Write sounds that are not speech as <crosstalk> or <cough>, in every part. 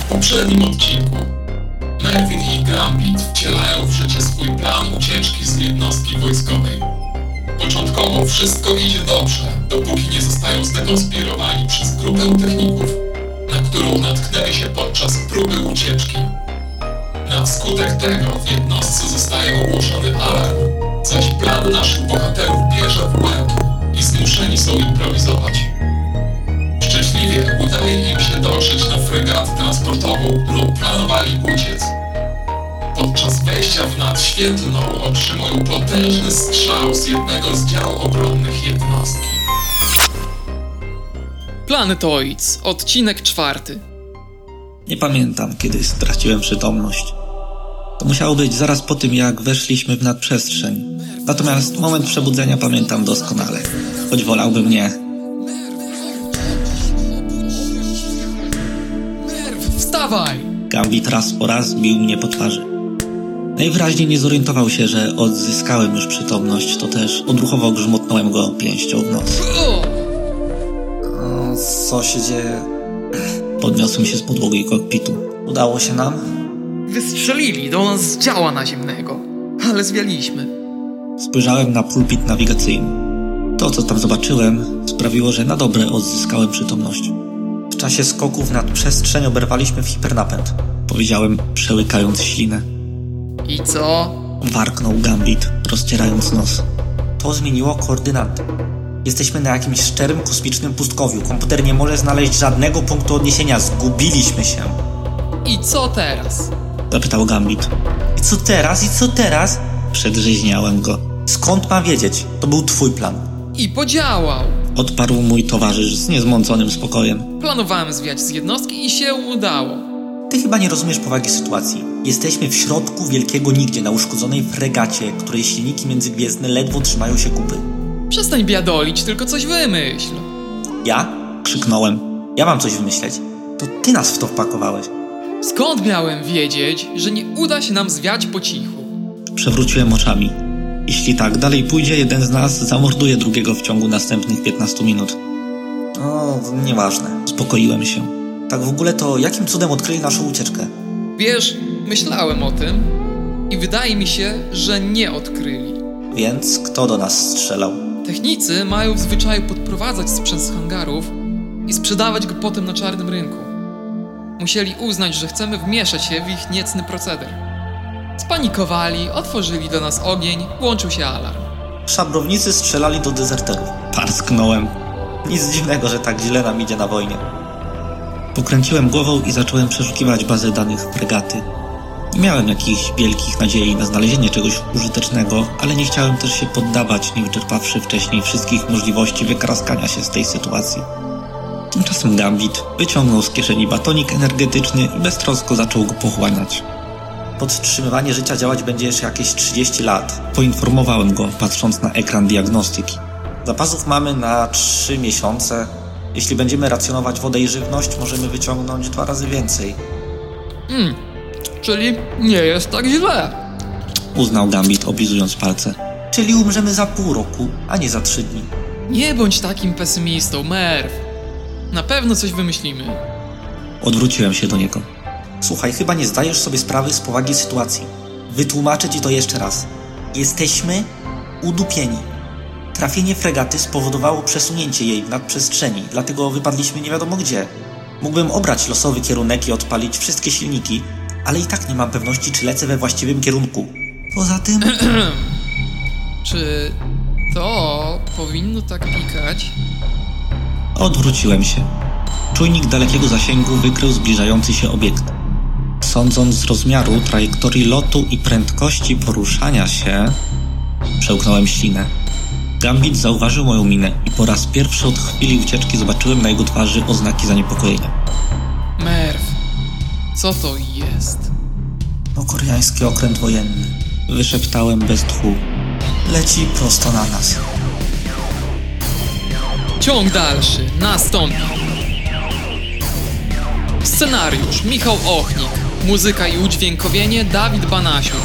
W poprzednim odcinku Mervin i Gambit wcielają w życie swój plan ucieczki z jednostki wojskowej. Początkowo wszystko idzie dobrze, dopóki nie zostają zdekonspirowani przez grupę techników, na którą natknęli się podczas próby ucieczki. Na skutek tego w jednostce zostaje ogłoszony alarm, zaś plan naszych bohaterów bierze w łeb i zmuszeni są improwizować. Szczęśliwie udaje im się dotrzeć na fregatę transportową, którą planowali uciec. Podczas wejścia w nad świetlną otrzymują potężny strzał z jednego z dział obronnych jednostki. Planetoids, odcinek czwarty. Nie pamiętam, kiedy straciłem przytomność. To musiało być zaraz po tym, jak weszliśmy w nadprzestrzeń. Natomiast moment przebudzenia pamiętam doskonale, choć wolałbym nie. Wstawaj! Gambit raz po raz bił mnie po twarzy. Najwyraźniej nie zorientował się, że odzyskałem już przytomność, to też odruchowo grzmotnąłem go pięścią w nos. O! O, co się dzieje? Podniosłem się z podłogi kokpitu. Udało się nam? Wystrzelili do nas z działa naziemnego, ale zwialiśmy. Spojrzałem na pulpit nawigacyjny. To, co tam zobaczyłem, sprawiło, że na dobre odzyskałem przytomność. W czasie skoków nad przestrzeń oberwaliśmy w hipernapęd. Powiedziałem, przełykając ślinę. I co? Warknął Gambit, rozcierając nos. To zmieniło koordynaty. Jesteśmy na jakimś szczerym kosmicznym pustkowiu. Komputer nie może znaleźć żadnego punktu odniesienia. Zgubiliśmy się. I co teraz? Zapytał Gambit. I co teraz? I co teraz? Przedrzeźniałem go. Skąd ma wiedzieć? To był twój plan. I podziałał. Odparł mój towarzysz z niezmąconym spokojem. Planowałem zwiać z jednostki i się udało. Ty chyba nie rozumiesz powagi sytuacji. Jesteśmy w środku wielkiego nigdzie na uszkodzonej fregacie, której silniki międzygwiezdne ledwo trzymają się kupy. Przestań biadolić, tylko coś wymyśl. Ja? Krzyknąłem. Ja mam coś wymyśleć. To ty nas w to wpakowałeś. Skąd miałem wiedzieć, że nie uda się nam zwiać po cichu? Przewróciłem oczami. Jeśli tak dalej pójdzie, jeden z nas zamorduje drugiego w ciągu następnych 15 minut. O, nieważne. Uspokoiłem się. Tak w ogóle to jakim cudem odkryli naszą ucieczkę? Wiesz, myślałem o tym i wydaje mi się, że nie odkryli. Więc kto do nas strzelał? Technicy mają w zwyczaju podprowadzać sprzęt z hangarów i sprzedawać go potem na czarnym rynku. Musieli uznać, że chcemy wmieszać się w ich niecny proceder. Spanikowali, otworzyli do nas ogień, włączył się alarm. Szabrownicy strzelali do dezerterów. Parsknąłem. Nic dziwnego, że tak źle nam idzie na wojnie. Pokręciłem głową i zacząłem przeszukiwać bazę danych fregaty. Nie miałem jakichś wielkich nadziei na znalezienie czegoś użytecznego, ale nie chciałem też się poddawać, nie wyczerpawszy wcześniej wszystkich możliwości wykraskania się z tej sytuacji. Tymczasem Gambit wyciągnął z kieszeni batonik energetyczny i beztrosko zaczął go pochłaniać. Podtrzymywanie życia działać będzie jeszcze jakieś 30 lat. Poinformowałem go, patrząc na ekran diagnostyki. Zapasów mamy na 3 miesiące. Jeśli będziemy racjonować wodę i żywność, możemy wyciągnąć dwa razy więcej. Hmm, czyli nie jest tak źle. Uznał Gambit, oblizując palce. Czyli umrzemy za pół roku, a nie za 3 dni. Nie bądź takim pesymistą, Merv. Na pewno coś wymyślimy. Odwróciłem się do niego. Słuchaj, chyba nie zdajesz sobie sprawy z powagi sytuacji. Wytłumaczę ci to jeszcze raz. Jesteśmy udupieni. Trafienie fregaty spowodowało przesunięcie jej w nadprzestrzeni, dlatego wypadliśmy nie wiadomo gdzie. Mógłbym obrać losowy kierunek i odpalić wszystkie silniki, ale i tak nie mam pewności, czy lecę we właściwym kierunku. Poza tym... <clears throat> Czy to powinno tak pikać? Odwróciłem się. Czujnik dalekiego zasięgu wykrył zbliżający się obiekt. Sądząc z rozmiaru, trajektorii lotu i prędkości poruszania się, przełknąłem ślinę. Gambit zauważył moją minę i po raz pierwszy od chwili ucieczki zobaczyłem na jego twarzy oznaki zaniepokojenia. Merv, co to jest? No, koreański okręt wojenny. Wyszeptałem bez tchu. Leci prosto na nas. Ciąg dalszy nastąpi. Scenariusz Michał Ochnik. Muzyka i udźwiękowienie Dawid Banasiuk.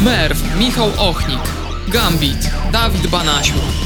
Merw Michał Ochnik. Gambit Dawid Banasiuk.